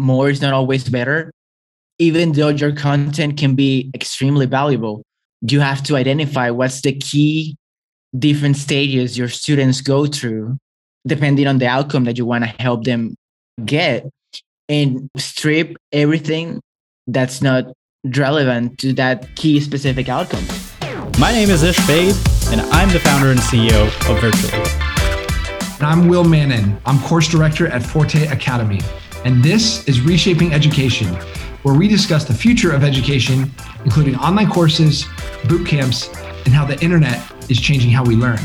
more is not always better. Even though your content can be extremely valuable, you have to identify what's the key different stages your students go through, depending on the outcome that you want to help them get, and strip everything that's not relevant to that key specific outcome. My name is Ish Baid, and I'm the founder and CEO of Virtually. And I'm Will Mannon. I'm course director at Forte Academy. And this is Reshaping Education, where we discuss the future of education, including online courses, boot camps, and how the internet is changing how we learn.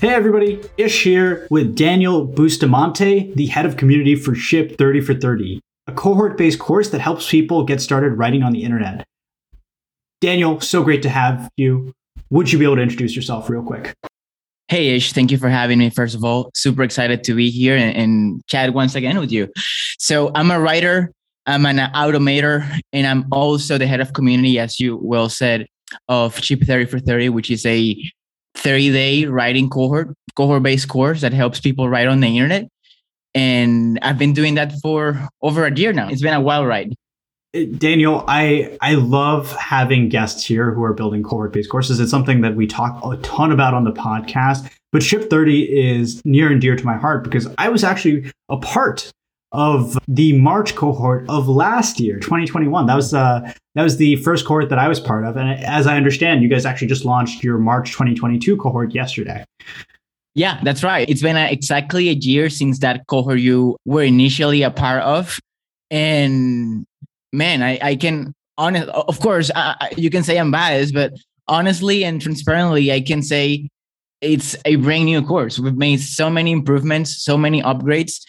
Hey everybody, Ish here with Daniel Bustamante, the head of community for Ship 30 for 30, a cohort based course that helps people get started writing on the internet. Daniel, so great to have you. Would you be able to introduce yourself real quick? Hey, Ish, thank you for having me. First of all, super excited to be here and, and chat once again with you. So, I'm a writer, I'm an automator, and I'm also the head of community, as you well said, of Ship 30 for 30, which is a 30 day writing cohort, cohort based course that helps people write on the internet. And I've been doing that for over a year now. It's been a wild ride. Daniel, I I love having guests here who are building cohort-based courses. It's something that we talk a ton about on the podcast. But Ship 30 is near and dear to my heart because I was actually a part of the March cohort of last year, 2021. That was uh, that was the first cohort that I was part of, and as I understand, you guys actually just launched your March 2022 cohort yesterday. Yeah, that's right. It's been a, exactly a year since that cohort you were initially a part of, and man, I, I can honest. Of course, I, you can say I'm biased, but honestly and transparently, I can say it's a brand new course. We've made so many improvements, so many upgrades,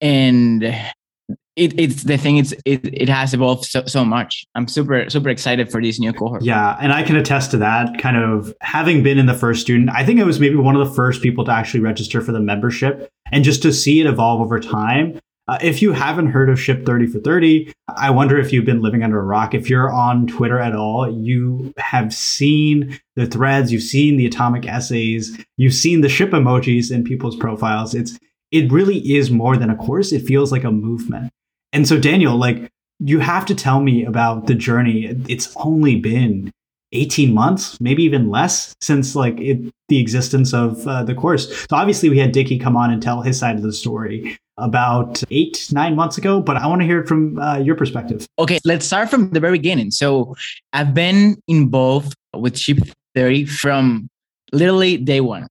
and it, it's the thing. It's it, it has evolved so, so much. I'm super super excited for this new cohort. Yeah, and I can attest to that. Kind of having been in the first student, I think I was maybe one of the first people to actually register for the membership, and just to see it evolve over time uh, if you haven't heard of Ship 30 for 30, I wonder if you've been living under a rock. If you're on Twitter at all, you have seen the threads, you've seen the atomic essays, you've seen the ship emojis in people's profiles. It's it really is more than a course. It feels like a movement. And so Daniel, like you have to tell me about the journey. It's only been 18 months, maybe even less since like it, the existence of uh, the course. So obviously we had Dickie come on and tell his side of the story about eight, nine months ago, but I want to hear it from uh, your perspective. Okay, let's start from the very beginning. So I've been involved with Ship 30 from literally day one.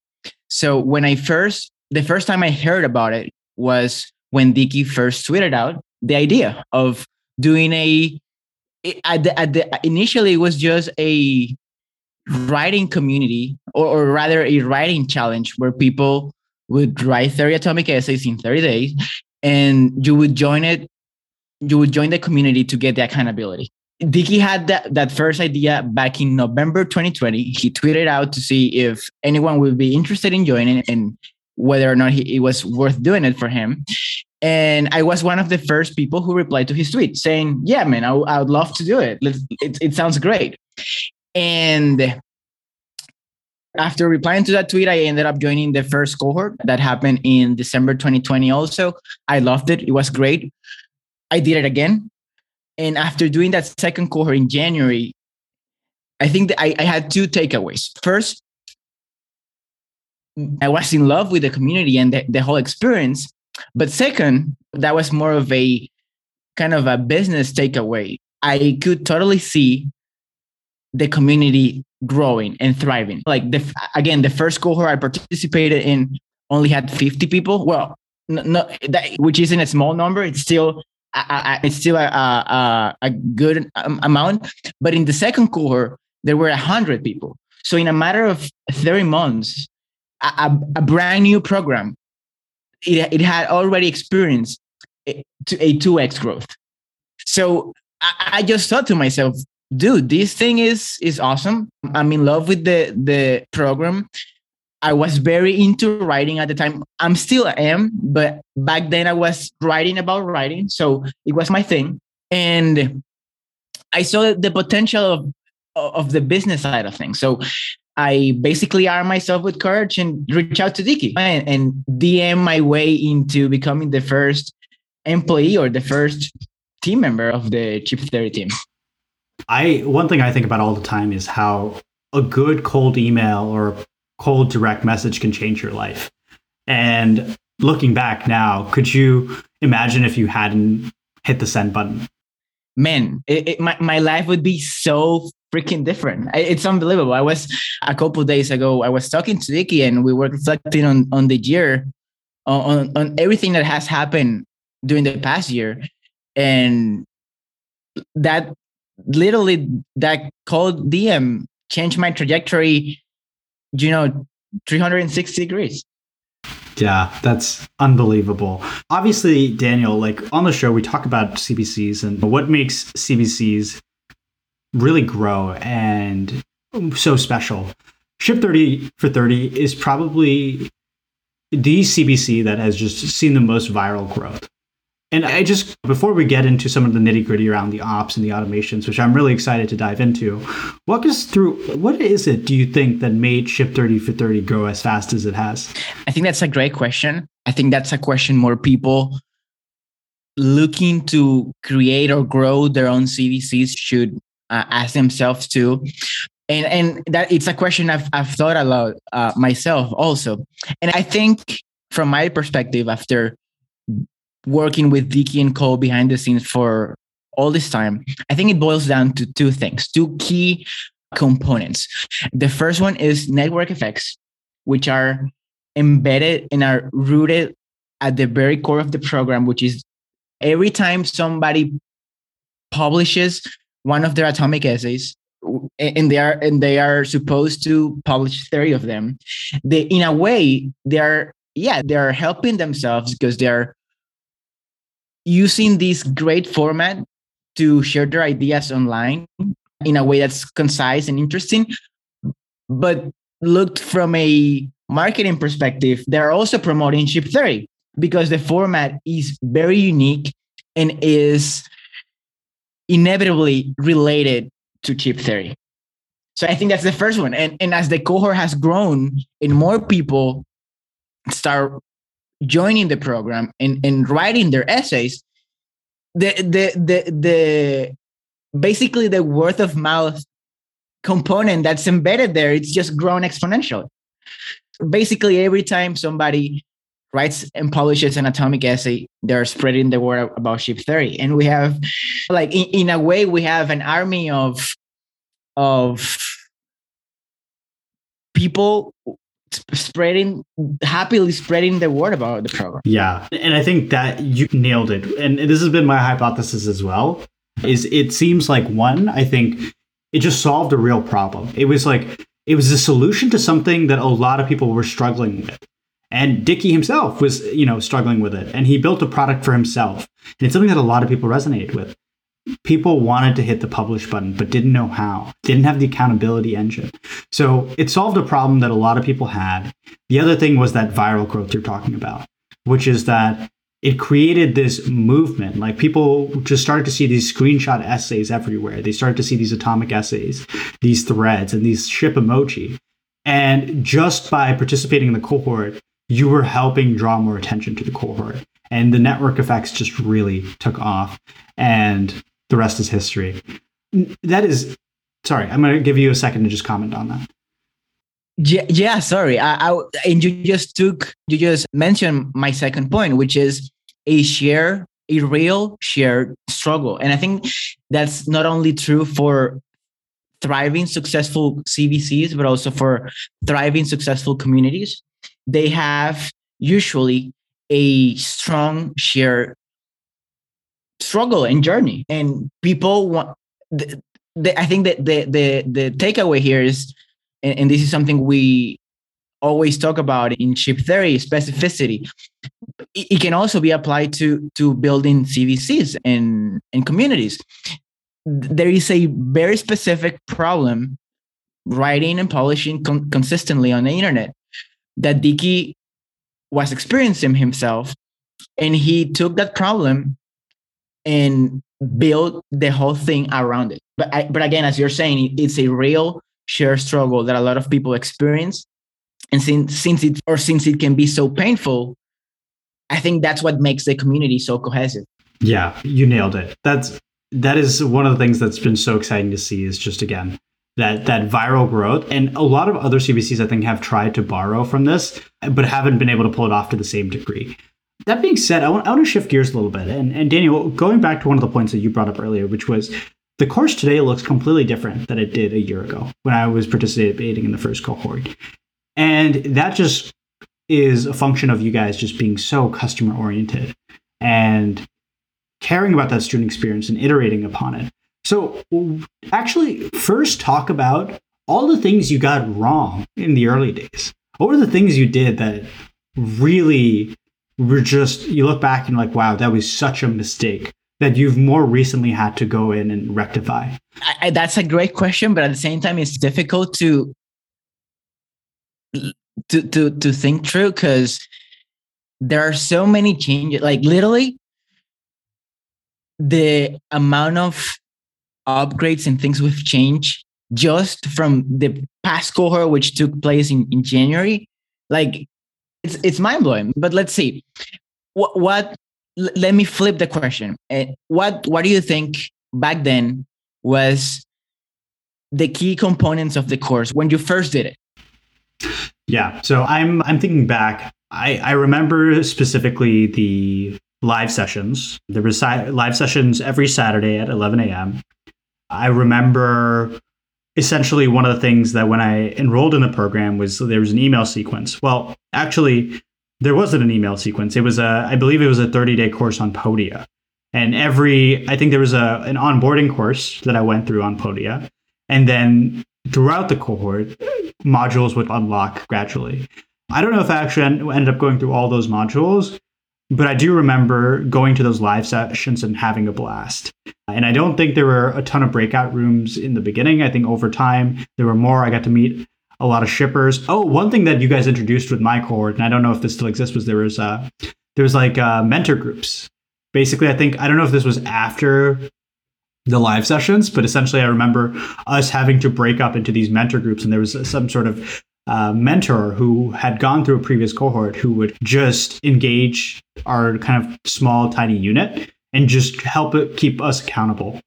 So when I first, the first time I heard about it was when Dickie first tweeted out the idea of doing a, at the, at the initially it was just a writing community or, or rather a writing challenge where people would write 30 atomic essays in 30 days and you would join it you would join the community to get the accountability Dickie had that, that first idea back in November 2020. He tweeted out to see if anyone would be interested in joining and whether or not he, it was worth doing it for him. And I was one of the first people who replied to his tweet saying, Yeah, man, I, I would love to do it. it. It sounds great. And after replying to that tweet, I ended up joining the first cohort that happened in December 2020. Also, I loved it. It was great. I did it again. And after doing that second cohort in January, I think that I, I had two takeaways. First, I was in love with the community and the, the whole experience. But second, that was more of a kind of a business takeaway. I could totally see the community growing and thriving. Like the again, the first cohort I participated in only had 50 people. Well, no, no that, which isn't a small number. It's still it's still a, a, a good um, amount. But in the second cohort, there were 100 people. So in a matter of 30 months, a, a brand new program, it, it had already experienced a, a 2x growth. So I, I just thought to myself, dude, this thing is is awesome. I'm in love with the the program. I was very into writing at the time. I'm still am, but back then I was writing about writing, so it was my thing. And I saw the potential of of the business side of things. So I basically arm myself with courage and reach out to Dickie and, and DM my way into becoming the first employee or the first team member of the Ship 30 team. I one thing I think about all the time is how a good cold email or cold direct message can change your life. And looking back now, could you imagine if you hadn't hit the send button? Man, it, it, my, my life would be so freaking different. It's unbelievable. I was a couple days ago, I was talking to Dickie and we were reflecting on, on the year, on, on everything that has happened during the past year. And that literally, that cold DM changed my trajectory, you know, 360 degrees. Yeah, that's unbelievable. Obviously, Daniel, like on the show, we talk about CBCs and what makes CBCs really grow and so special. Ship 30 for 30 is probably the CBC that has just seen the most viral growth. And I just, before we get into some of the nitty gritty around the ops and the automations, which I'm really excited to dive into, walk us through what is it do you think that made Ship 30 for 30 grow as fast as it has? I think that's a great question. I think that's a question more people looking to create or grow their own CBCs should uh, ask themselves too. And, and that it's a question I've, I've thought a lot uh, myself also. And I think from my perspective, after working with Dickie and Cole behind the scenes for all this time, I think it boils down to two things, two key components. The first one is network effects, which are embedded and are rooted at the very core of the program, which is every time somebody publishes one of their atomic essays, and they are and they are supposed to publish 30 of them they in a way they are yeah they are helping themselves because they're using this great format to share their ideas online in a way that's concise and interesting. But looked from a marketing perspective, they're also promoting Ship 30 because the format is very unique and is inevitably related to Ship 30. So I think that's the first one. And, and as the cohort has grown and more people start joining the program and, and writing their essays, the the the the basically the word of mouth component that's embedded there, it's just grown exponentially. Basically, every time somebody writes and publishes an atomic essay, they're spreading the word about Ship 30. And we have like in, in a way, we have an army of of people spreading happily spreading the word about the program. Yeah and i think that you nailed it. And this has been my hypothesis as well is it seems like one i think it just solved a real problem. It was like it was a solution to something that a lot of people were struggling with. And Dickie himself was, you know, struggling with it, and he built a product for himself. And it's something that a lot of people resonated with people wanted to hit the publish button but didn't know how. Didn't have the accountability engine. So it solved a problem that a lot of people had. The other thing was that viral growth you're talking about which is that it created this movement. Like people just started to see these screenshot essays everywhere. They started to see these atomic essays these threads and these ship emoji. And just by participating in the cohort you were helping draw more attention to the cohort. And the network effects just really took off. And the rest is history. That is, sorry, I'm going to give you a second to just comment on that. Yeah, yeah sorry. I, I, and you just took, you just mentioned my second point, which is a share, a real shared struggle. And I think that's not only true for thriving, successful CBCs, but also for thriving, successful communities. They have usually a strong shared struggle and journey. And people want the, the, i think that the the the takeaway here is and, and, this is something we always talk about in Ship 30 specificity. It, it, can also be applied to to building cbcs and and communities. There is a very specific problem writing and publishing con- consistently on the internet that dickie was experiencing himself and he took that problem and build the whole thing around it. But I, but again, as you're saying, it's a real shared struggle that a lot of people experience, and since since it or since it can be so painful, I think that's what makes the community so cohesive. Yeah, you nailed it. That's that is one of the things that's been so exciting to see is just again that that viral growth and a lot of other cbcs i think have tried to borrow from this but haven't been able to pull it off to the same degree that being said i want, I want to shift gears a little bit and, and daniel going back to one of the points that you brought up earlier which was the course today looks completely different than it did a year ago when i was participating in the first cohort and that just is a function of you guys just being so customer oriented and caring about that student experience and iterating upon it so, actually, first talk about all the things you got wrong in the early days. What were the things you did that really were just, you look back and like, wow, that was such a mistake that you've more recently had to go in and rectify? I, that's a great question, but at the same time, it's difficult to to to to think through because there are so many changes. Like literally, the amount of upgrades and things we've changed just from the past cohort, which took place in, in January. Like it's it's mind blowing. But let's see. What what let me flip the question. Uh, what what do you think back then was the key components of the course when you first did it? Yeah. So I'm I'm thinking back. I, I remember specifically the live sessions. There was live sessions every Saturday at 11 a.m. I remember essentially one of the things that when I enrolled in the program was there was an email sequence. Well, actually, there wasn't an email sequence. It was a, I believe it was a 30 day course on Podia. And every, I think there was a, an onboarding course that I went through on Podia. And then throughout the cohort, modules would unlock gradually. I don't know if I actually ended up going through all those modules, but I do remember going to those live sessions and having a blast. And I don't think there were a ton of breakout rooms in the beginning. I think over time there were more. I got to meet a lot of shippers. Oh, one thing that you guys introduced with my cohort, and I don't know if this still exists, was there was uh there was like uh, mentor groups. Basically, I think I don't know if this was after the live sessions, but essentially I remember us having to break up into these mentor groups, and there was some sort of uh, mentor who had gone through a previous cohort who would just engage our kind of small, tiny unit and just help it keep us accountable.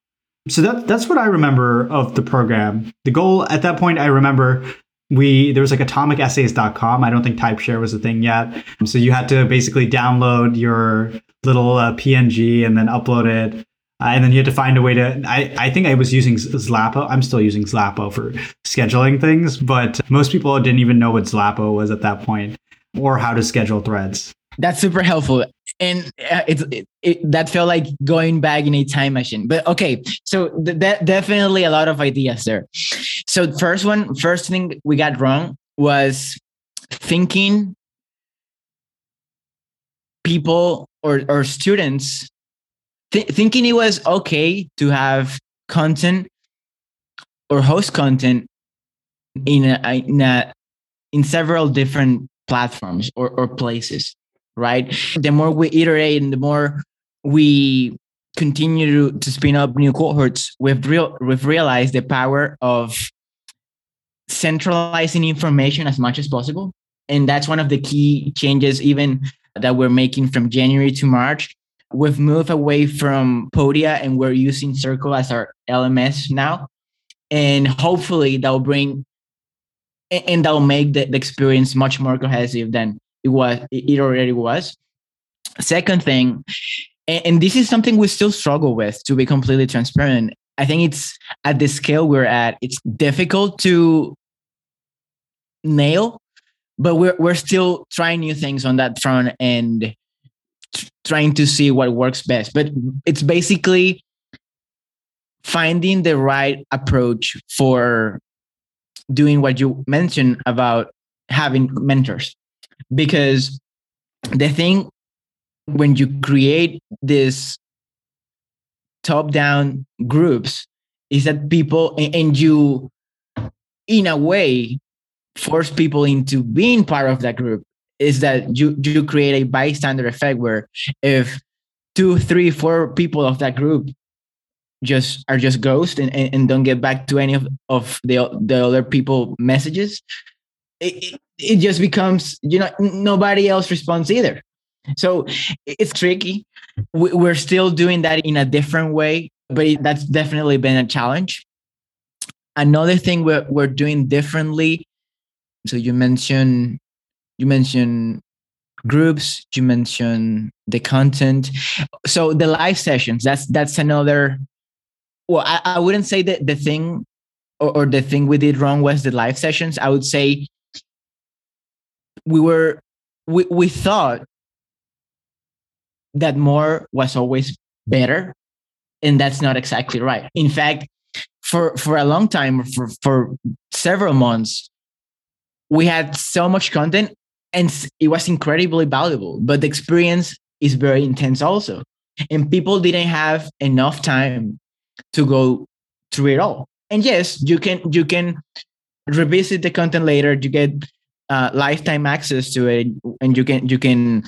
So that that's what I remember of the program. The goal at that point, I remember we there was like atomicessays.com. I don't think TypeShare was a thing yet. So you had to basically download your little uh, PNG and then upload it and then you had to find a way to. I, I think I was using Zlappo. I'm still using Zlappo for scheduling things, but most people didn't even know what Zlappo was at that point or how to schedule threads. That's super helpful. And uh, it's it, it, that felt like going back in a time machine. But okay, so th- that definitely a lot of ideas there. So first one, first thing we got wrong was thinking people or, or students th- thinking it was okay to have content or host content in a, in a, in several different platforms or, or places right? The more we iterate and the more we continue to, to spin up new cohorts we've real we've realized the power of centralizing information as much as possible. And that's one of the key changes even that we're making from january to march we've moved away from Podia and we're using Circle as our LMS now. And hopefully that'll bring and that'll make the, the experience much more cohesive than it was it already was. Second thing, and, and this is something we still struggle with to be completely transparent. I think it's at the scale we're at, it's difficult to nail, but we're we're still trying new things on that front and trying to see what works best. But it's basically finding the right approach for doing what you mentioned about having mentors. Because the thing when you create this top down groups is that people and you in a way force people into being part of that group is that you you create a bystander effect where if two, three, four people of that group just are just ghost and, and, and don't get back to any of, of the the other people messages, it, it, it just becomes you know nobody else responds either. So it's tricky. We're still doing that in a different way, but that's definitely been a challenge. Another thing we're, we're doing differently. So you mentioned you mentioned groups you mentioned the content. So the live sessions that's that's another well i, I wouldn't say that the thing or, or the thing we did wrong was the live sessions. I would say we were we, we thought that more was always better and that's not exactly right. In fact for for a long time for for several months we had so much content and it was incredibly valuable but the experience is very intense also. And people didn't have enough time to go through it all. And yes you can you can revisit the content later you get uh, lifetime access to it and you can you can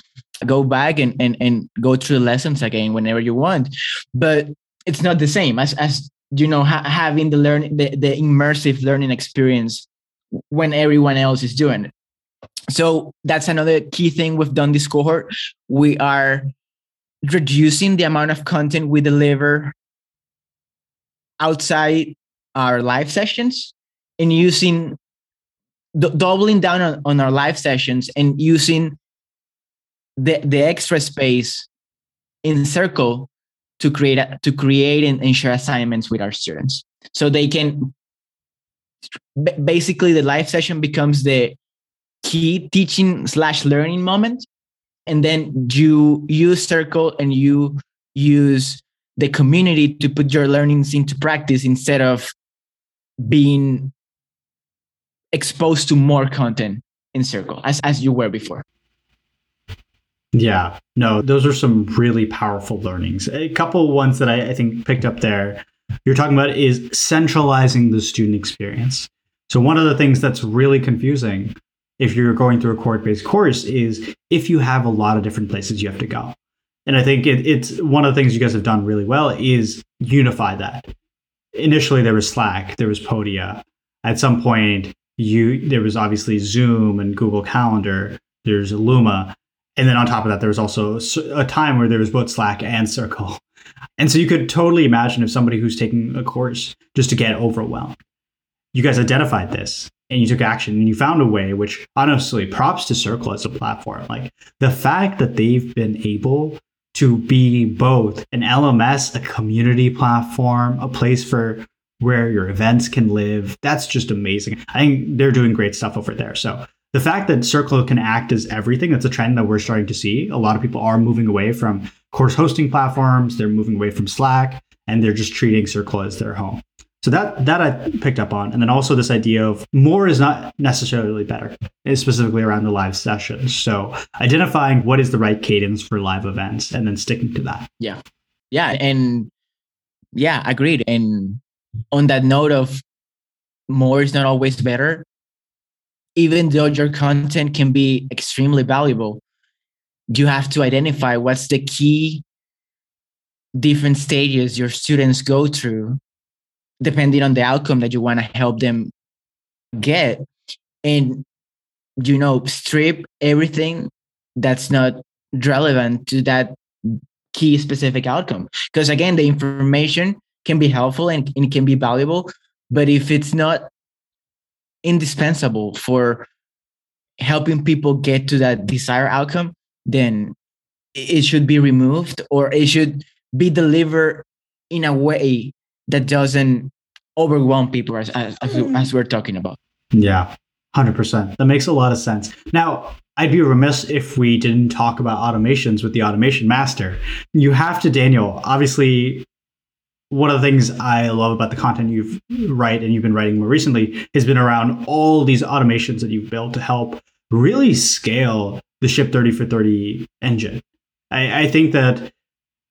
go back and, and and go through the lessons again whenever you want. But it's not the same as as you know ha- having the learning the, the immersive learning experience when everyone else is doing it so that's another key thing we've done this cohort. We are reducing the amount of content we deliver outside our live sessions and using d- doubling down on, on our live sessions and using the, the extra space in circle to create a, to create and, and share assignments with our students so they can basically the live session becomes the key teaching slash learning moment. And then you use circle and you use the community to put your learnings into practice instead of being exposed to more content in circle as, as you were before. Yeah no those are some really powerful learnings. A couple ones that I, I think picked up there you're talking about is centralizing the student experience. So one of the things that's really confusing if you're going through a cohort based course is if you have a lot of different places you have to go. And I think it, it's one of the things you guys have done really well is unify that. Initially, there was Slack, there was Podia. At some point, you there was obviously Zoom and Google Calendar. There's Luma, and then on top of that, there was also a time where there was both Slack and Circle. And so you could totally imagine if somebody who's taking a course just to get overwhelmed. You guys identified this and you took action and you found a way, which honestly, props to Circle as a platform. Like the fact that they've been able to be both an LMS, a community platform, a place for where your events can live, that's just amazing. I think they're doing great stuff over there. So the fact that Circle can act as everything, that's a trend that we're starting to see. A lot of people are moving away from course hosting platforms, they're moving away from Slack, and they're just treating Circle as their home. So that that I picked up on, and then also this idea of more is not necessarily better, eh, specifically around the live sessions. So identifying what is the right cadence for live events, and then sticking to that. Yeah, yeah, and yeah, agreed. And on that note of more is not always better, even though your content can be extremely valuable, you have to identify what's the key different stages your students go through depending on the outcome that you want to help them get. And you know strip everything that's not relevant to that key specific outcome. Because again the information can be helpful and, and can be valuable but if it's not indispensable for helping people get to that desired outcome then it should be removed or it should be delivered in a way that doesn't overwhelm people as as, as hmm. we're talking about. Yeah, hundred percent. That makes a lot of sense. Now, I'd be remiss if we didn't talk about automations with the automation master. You have to, Daniel. Obviously, one of the things I love about the content you've write and you've been writing more recently has been around all these automations that you've built to help really scale the Ship 30 for 30 engine. I, I think that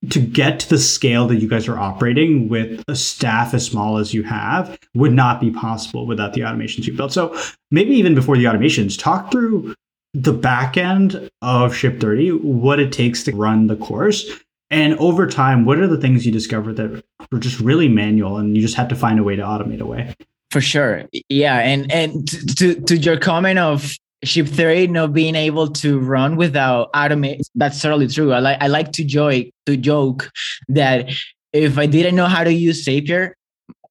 to get to the scale that you guys are operating with a staff as small as you have would not be possible without the automations you built. So maybe even before the automations, talk through the back end of Ship 30, what it takes to run the course. And over time, what are the things you discovered that were just really manual and you just had to find a way to automate away? For sure. Yeah. And and to to your comment of Ship 30 not being able to run without automate that's totally true i like i like to joke to joke that if i didn't know how to use zapier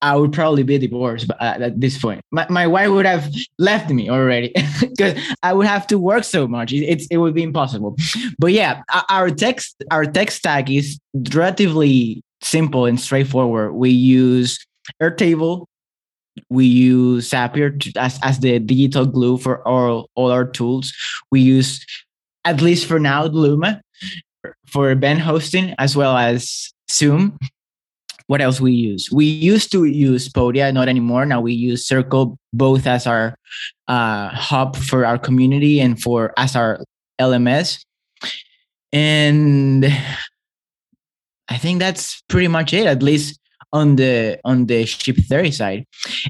I would probably be divorced uh, at this point. My, my wife would have left me already because I would have to work so much. It, it's, it would be impossible. But yeah, our text our tech stack is relatively simple and straightforward. We use Airtable we use Zapier to, as, as the digital glue for all, all our tools. We use, at least for now, Luma for event hosting as well as Zoom. What else we use? We used to use Podia, not anymore. Now we use Circle both as our uh, hub for our community and for as our LMS. And I think that's pretty much it. At least on the on the Ship 30 side.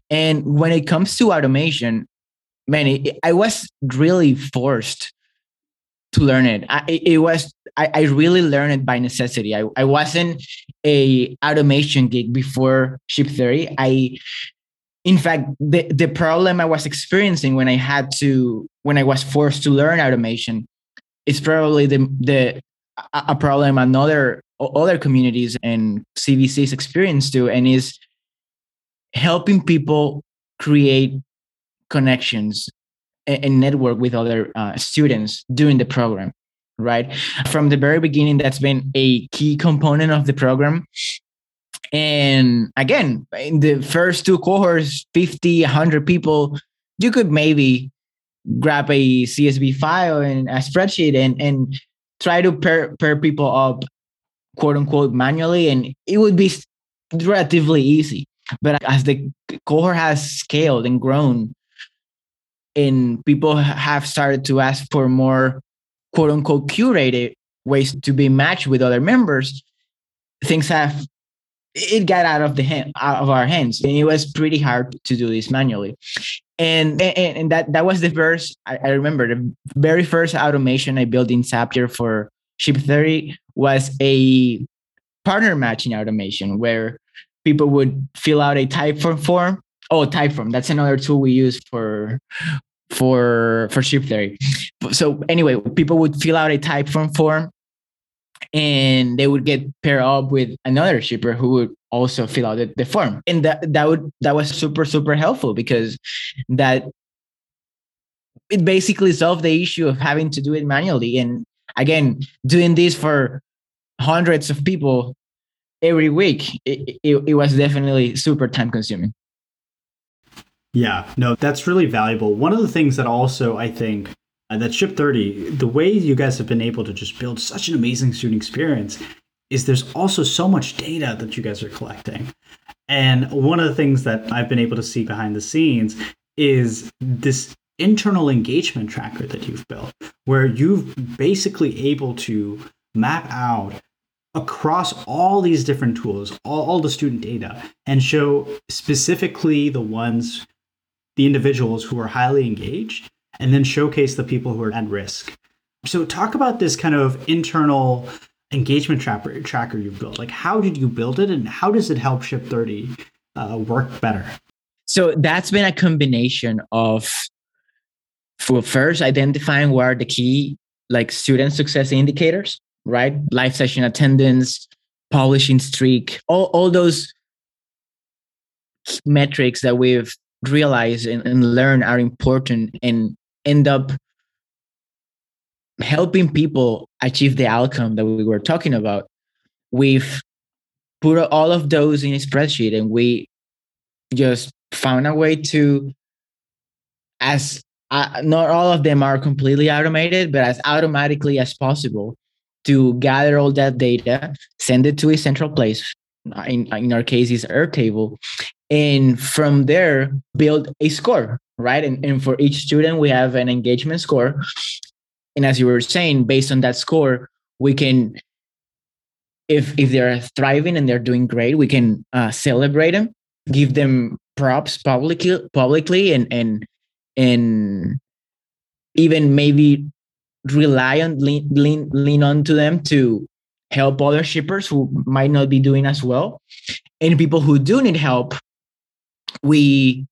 And when it comes to automation, man, it, I was really forced to learn it. I, it was I, I really learned it by necessity. I, I wasn't a automation geek before Ship 30. I in fact the, the problem I was experiencing when I had to when I was forced to learn automation is probably the the a problem another other communities and CBCs experience too, and is helping people create connections and, and network with other uh, students during the program. Right from the very beginning, that's been a key component of the program. And again, in the first two cohorts, 50, 100 people, you could maybe grab a CSV file and a spreadsheet and, and try to pair, pair people up quote unquote manually and it would be relatively easy. But as the cohort has scaled and grown and people have started to ask for more quote unquote curated ways to be matched with other members things have it got out of the hand out of our hands and it was pretty hard to do this manually. And and, and that that was the first I, I remember the very first automation i built in zapier for Ship 30 was a partner matching automation where people would fill out a typeform form. Oh, typeform. That's another tool we use for for for Ship 30. So anyway, people would fill out a typeform form and they would get paired up with another shipper who would also fill out the, the form. And that that would that was super, super helpful because that it basically solved the issue of having to do it manually. And again, doing this for hundreds of people every week, it, it, it was definitely super time consuming. Yeah, no, that's really valuable. One of the things that also I think uh, that Ship 30, the way you guys have been able to just build such an amazing student experience is there's also so much data that you guys are collecting. And one of the things that I've been able to see behind the scenes is this internal engagement tracker that you've built, where you've basically able to map out across all these different tools, all, all the student data, and show specifically the ones, the individuals who are highly engaged, and then showcase the people who are at risk. So, talk about this kind of internal engagement tracker, tracker you've built. Like, how did you build it, and how does it help Ship 30 uh, work better? So, that's been a combination of for first identifying what are the key like student success indicators right? Live session attendance, publishing streak, all, all those metrics that we've realized and, and learned are important and end up helping people achieve the outcome that we were talking about. We've put all of those in a spreadsheet and we just found a way to as uh, not all of them are completely automated but as automatically as possible to gather all that data, send it to a central place. In, in our case, is Airtable. And from there, build a score, right? And, and for each student, we have an engagement score. And as you were saying, based on that score, we can, if if they're thriving and they're doing great, we can uh, celebrate them, give them props publicly, publicly, and and and even maybe rely on lean, lean lean on to them to help other shippers who might not be doing as well and people who do need help we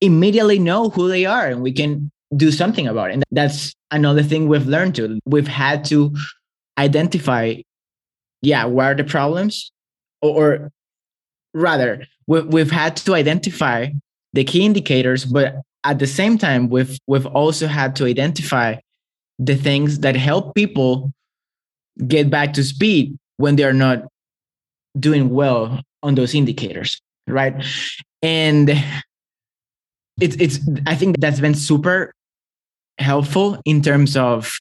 immediately know who they are and we can do something about it. And that's another thing we've learned to. We've had to identify, yeah, where are the problems? Or, or rather, we've, we've had to identify the key indicators, but at the same time, we've we've also had to identify the things that help people get back to speed when they're not doing well on those indicators, right? And it's it's I think that's been super helpful in terms of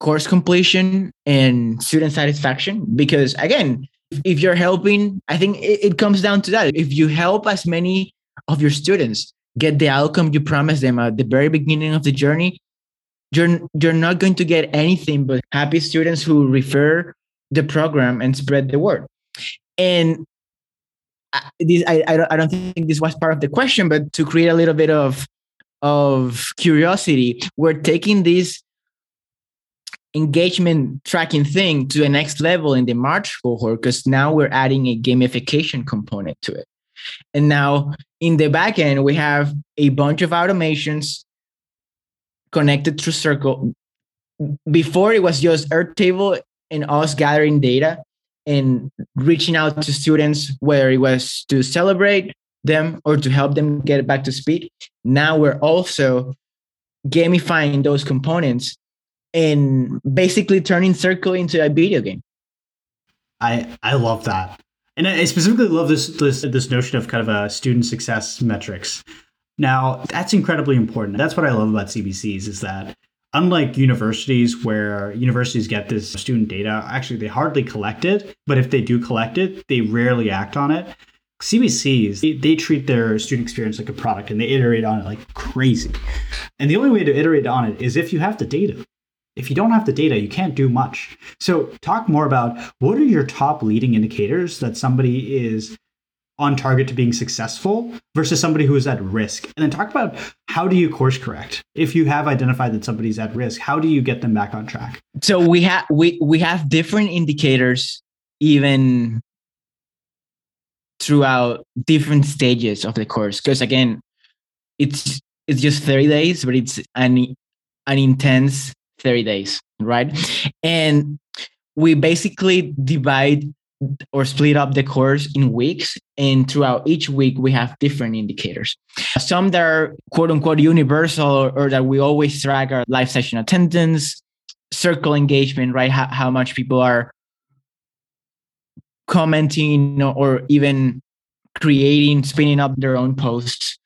course completion and student satisfaction because again if you're helping i think it, it, comes down to that if you help as many of your students get the outcome you promised them at the very beginning of the journey you're you're not going to get anything but happy students who refer the program and spread the word and this I, I don't think this was part of the question but to create a little bit of of curiosity, we're taking this engagement tracking thing to the next level in the March cohort because now we're adding a gamification component to it. And now in the back end, we have a bunch of automations connected through Circle. Before it was just Airtable and us gathering data and reaching out to students, whether it was to celebrate them or to help them get back to speed. Now we're also gamifying those components and basically turning Circle into a video game. I I love that, and I specifically love this this this notion of kind of a student success metrics. Now that's incredibly important. That's what I love about CBCs is that unlike universities where universities get this student data, actually they hardly collect it, but if they do collect it, they rarely act on it. CBCs, they, they, treat their student experience like a product and they iterate on it like crazy. And the only way to iterate on it is if you have the data. If you don't have the data, you can't do much. So, talk more about what are your top leading indicators that somebody is on target to being successful versus somebody who is at risk. And then talk about how do you course correct? If you have identified that somebody's at risk, how do you get them back on track? So we have we we have different indicators even throughout different stages of the course because again it's it's just 30 days but it's an an intense 30 days right? And we basically divide or split up the course in weeks and throughout each week we have different indicators. Some that are quote unquote universal or, or that we always track our live session attendance circle engagement right? How, how much people are commenting or even creating, spinning up their own posts,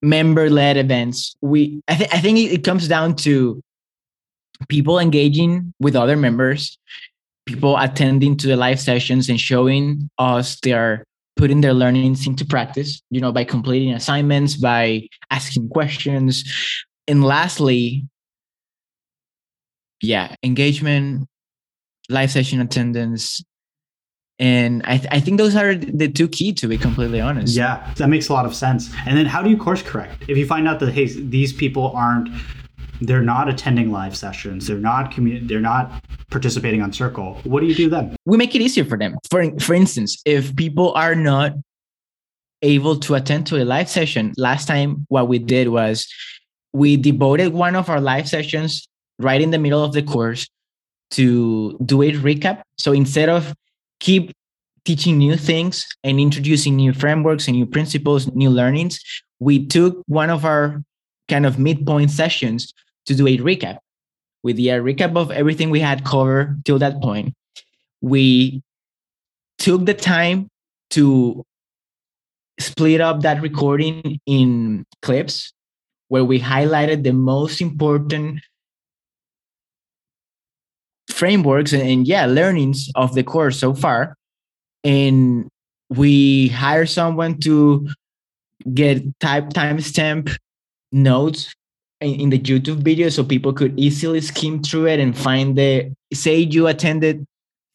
member led events. We, I, th- I think it comes down to people engaging with other members, people attending to the live sessions and showing us their putting their learnings into practice, you know, by completing assignments, by asking questions. And lastly, yeah, engagement, live session attendance, and I, th- I think those are the two key to be completely honest. Yeah that makes a lot of sense. And then how do you course correct? If you find out that hey these people aren't they're not attending live sessions. They're not they're not participating on circle. What do you do then? We make it easier for them. For for instance if people are not able to attend to a live session last time what we did was we devoted one of our live sessions right in the middle of the course to do a recap. So instead of keep teaching new things and introducing new frameworks and new principles, new learnings, we took one of our kind of midpoint sessions to do a recap. With the uh, recap of everything we had covered till that point, we took the time to split up that recording in clips where we highlighted the most important frameworks and, and yeah learnings of the course so far and we hire someone to get type timestamp notes in, the youtube video so people could easily skim through it and find the say you attended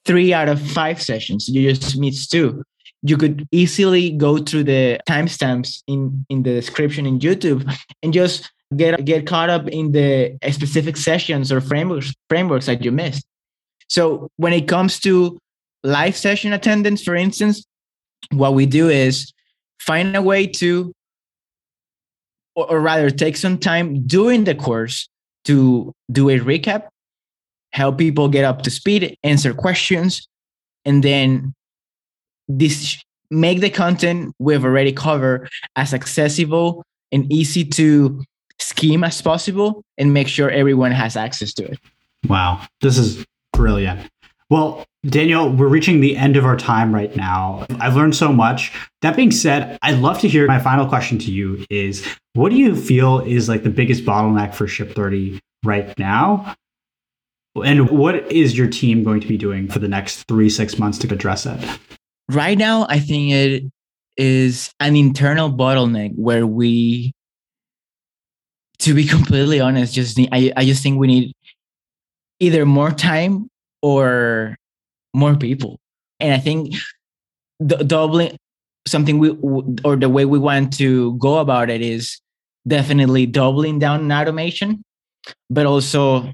three out of five sessions you just missed two you could easily go through the timestamps in in the description in youtube and just get get caught up in the specific sessions or frameworks frameworks that you missed. So when it comes to live session attendance, for instance, what we do is find a way to or, or rather take some time during the course to do a recap, help people get up to speed, answer questions, and then this make the content we've already covered as accessible and easy to scheme as possible and make sure everyone has access to it. Wow, this is brilliant. Well, Daniel, we're reaching the end of our time right now. I've learned so much. That being said, I'd love to hear my final question to you is what do you feel is like the biggest bottleneck for Ship 30 right now? And what is your team going to be doing for the next three, six months to address it? Right now, I think it is an internal bottleneck where we, to be completely honest, just need, I, I just think we need either more time or more people. And I think the doubling something we or the way we want to go about it is definitely doubling down on automation, but also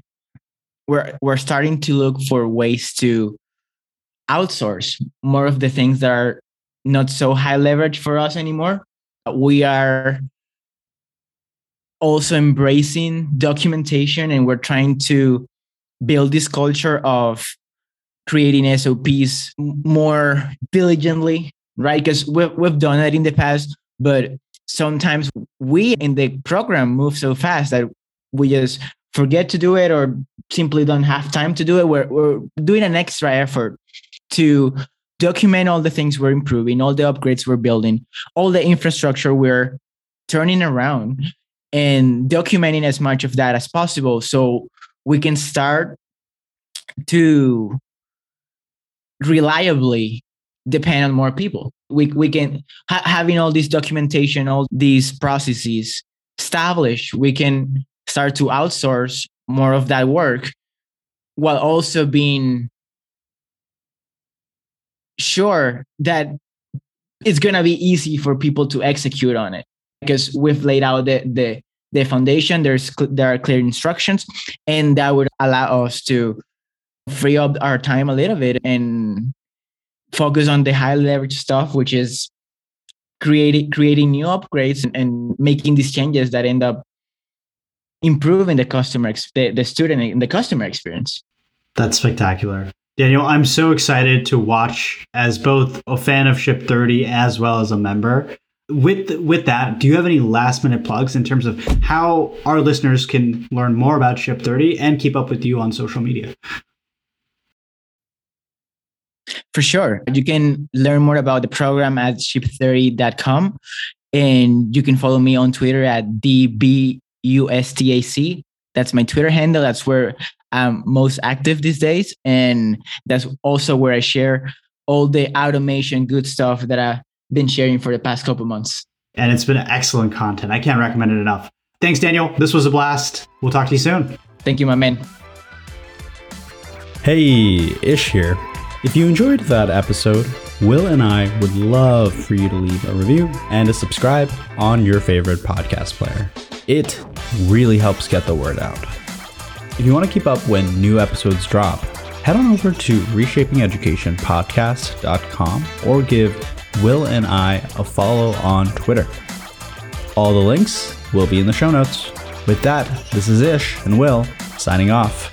we're we're starting to look for ways to outsource more of the things that are not so high leverage for us anymore. We are also embracing documentation and we're trying to build this culture of creating SOPs more diligently, right? Because we've, we've done that in the past, but sometimes we in the program move so fast that we just forget to do it or simply don't have time to do it. We're, we're doing an extra effort to document all the things we're improving, all the upgrades we're building, all the infrastructure we're turning around and documenting as much of that as possible so we can start to reliably depend on more people. We, we can ha- having all this documentation, all these processes established, we can start to outsource more of that work while also being sure that it's going to be easy for people to execute on it because we've laid out the, the, the foundation. There's there are clear instructions, and that would allow us to free up our time a little bit and focus on the high leverage stuff, which is creating creating new upgrades and, and making these changes that end up improving the customer the, the student and the customer experience. That's spectacular. Daniel, I'm so excited to watch as both a fan of Ship 30 as well as a member. With with that, do you have any last minute plugs in terms of how our listeners can learn more about Ship 30 and keep up with you on social media? For sure. You can learn more about the program at ship30.com and you can follow me on Twitter at DBUSTAC. That's my Twitter handle. That's where I'm most active these days. And that's also where I share all the automation good stuff that I've been sharing for the past couple months. And it's been excellent content. I can't recommend it enough. Thanks, Daniel. This was a blast. We'll talk to you soon. Thank you, my man. Hey, Ish here. If you enjoyed that episode, Will and I would love for you to leave a review and to subscribe on your favorite podcast player. It really helps get the word out. If you want to keep up when new episodes drop, head on over to reshapingeducationpodcast.com or give Will and I a follow on Twitter. All the links will be in the show notes. With that, this is Ish and Will signing off.